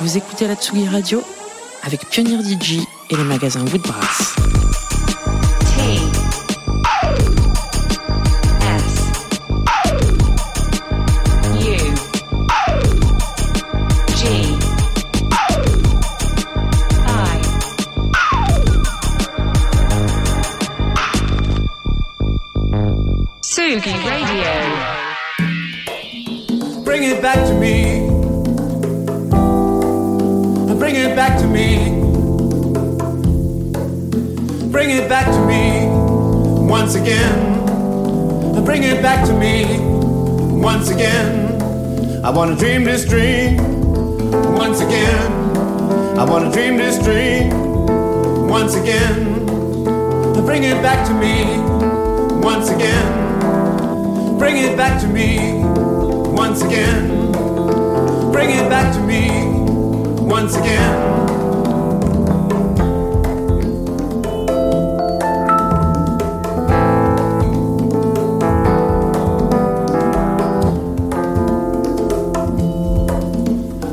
Vous écoutez la Tsugi Radio avec Pionnier DJ et les magasins Woodbrass. T S U G I Sugi Radio. Bring it back to me. Bring it back to me. Bring it back to me once again. Bring it back to me once again. I wanna dream this dream once again. I wanna dream this dream once again. Bring it back to me once again. Bring it back to me once again. Bring it back to me once again.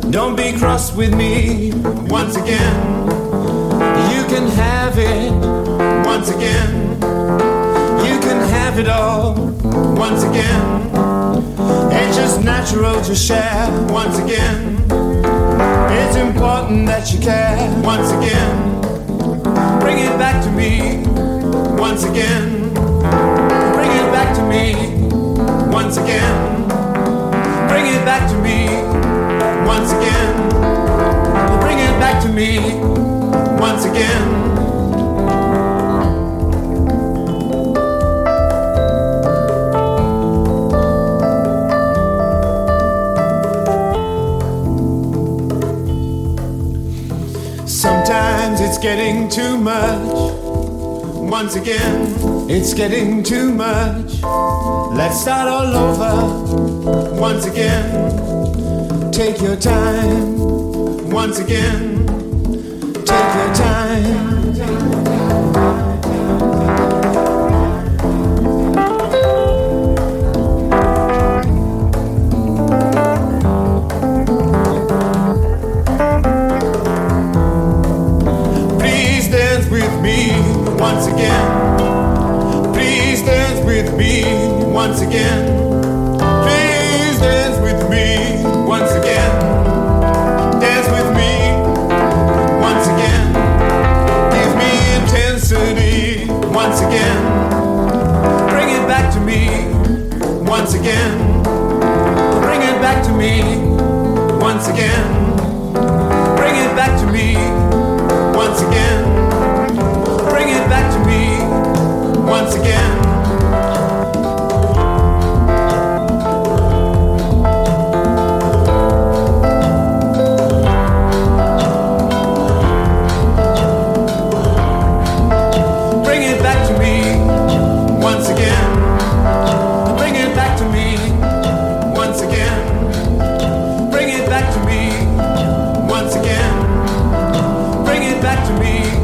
Don't be cross with me once again. You can have it once again. You can have it all once again. It's just natural to share once again. It's important that you care once again. Bring it back to me once again. Bring it back to me once again. Bring it back to me once again. Bring it back to me once again. Getting too much. Once again, it's getting too much. Let's start all over. Once again, take your time. Once again, take your time. Once again. Please dance with me once again. Please dance with me once again. Dance with me once again. Give me intensity once again. Bring it back to me once again. Bring it back to me once again. Bring it back to me again. Bring it back to me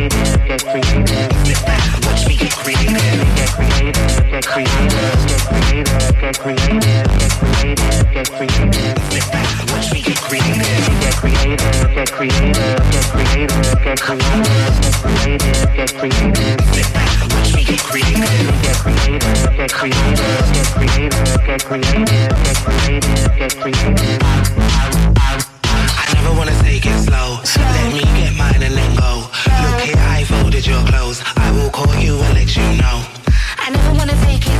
me get creative. I never wanna take it slow. Let me get mine and then go. Here I folded your clothes. I will call you and let you know. I never wanna take it.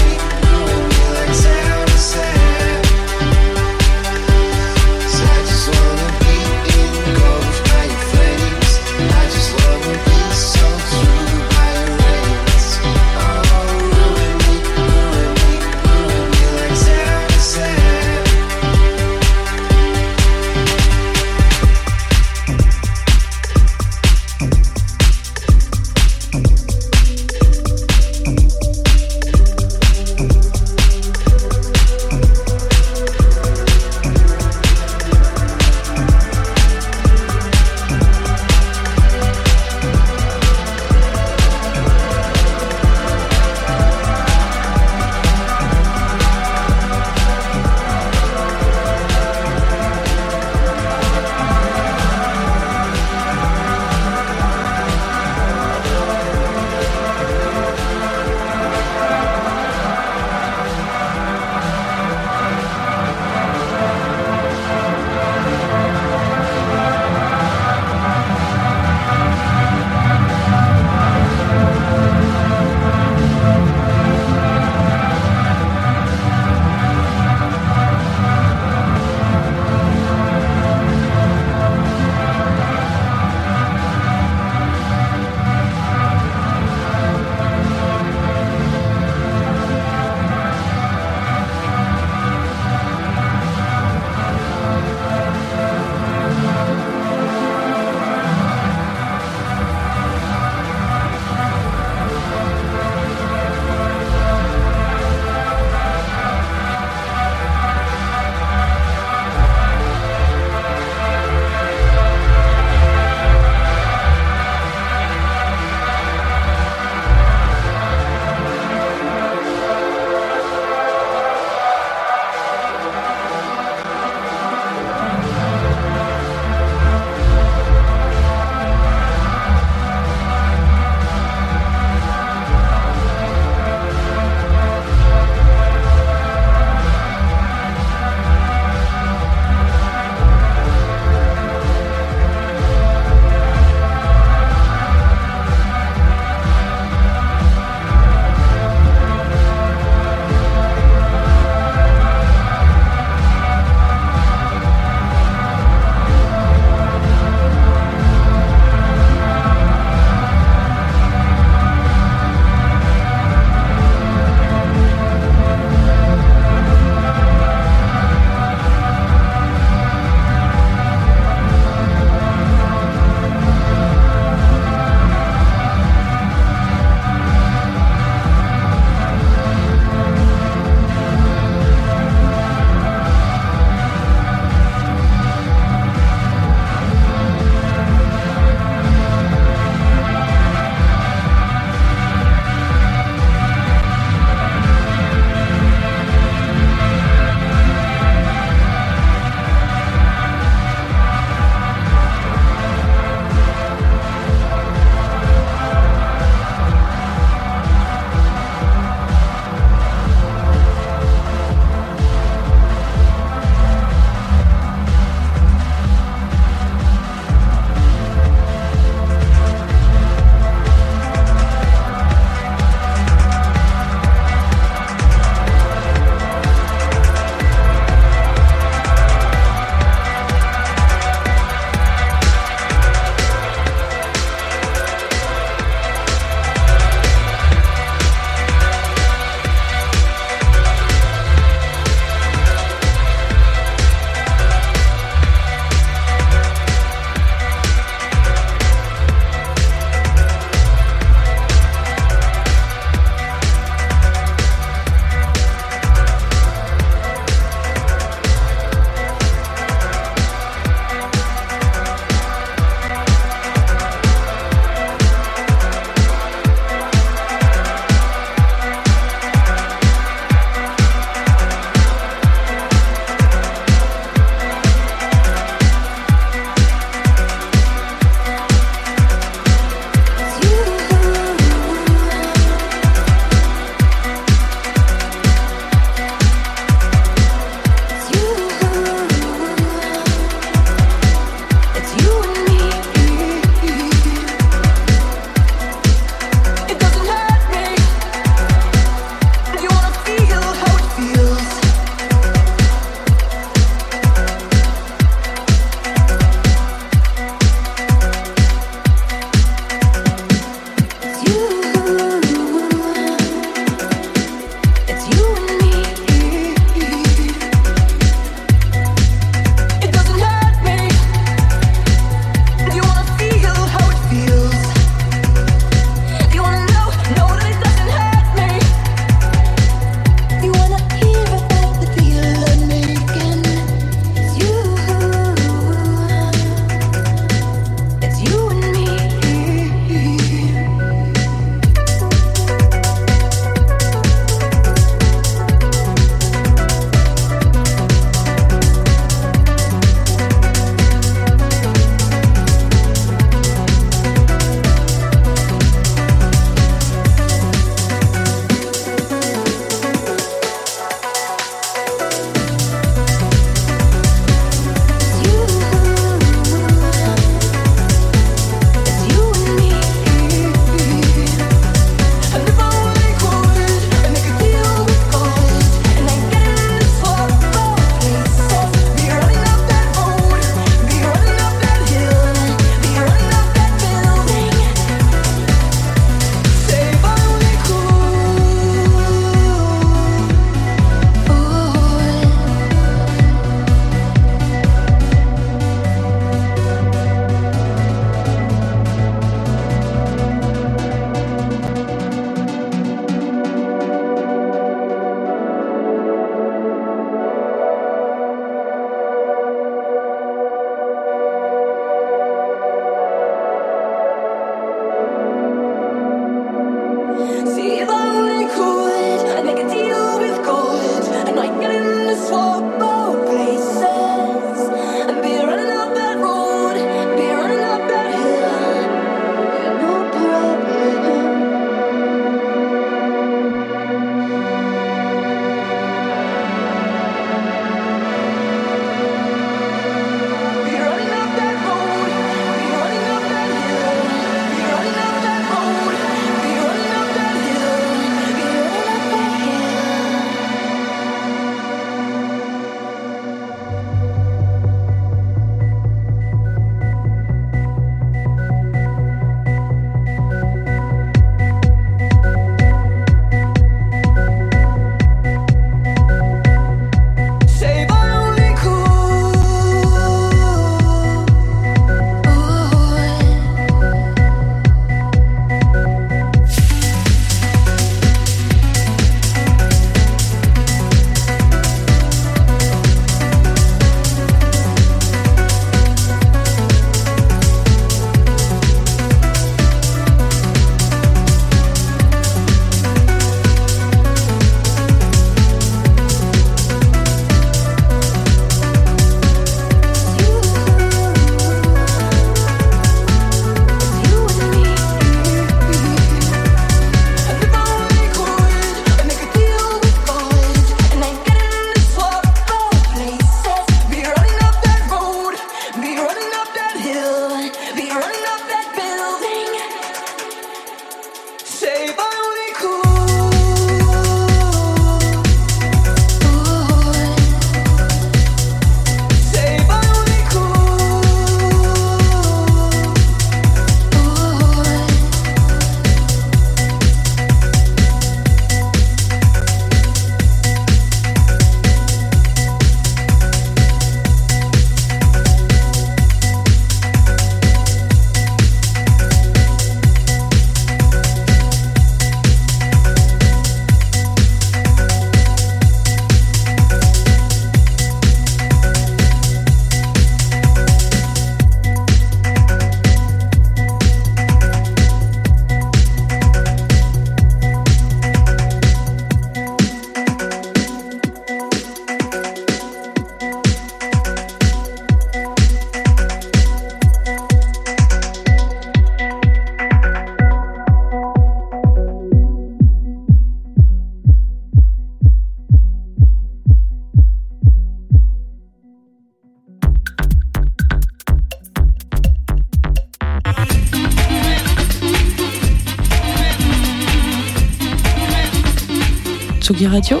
Radio,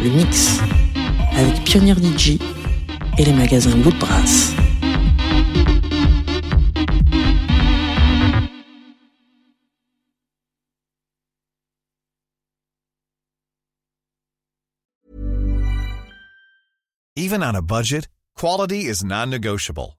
le mix avec Pionnier DJ et les magasins Woodbrass. Even on a budget, quality is non-negotiable.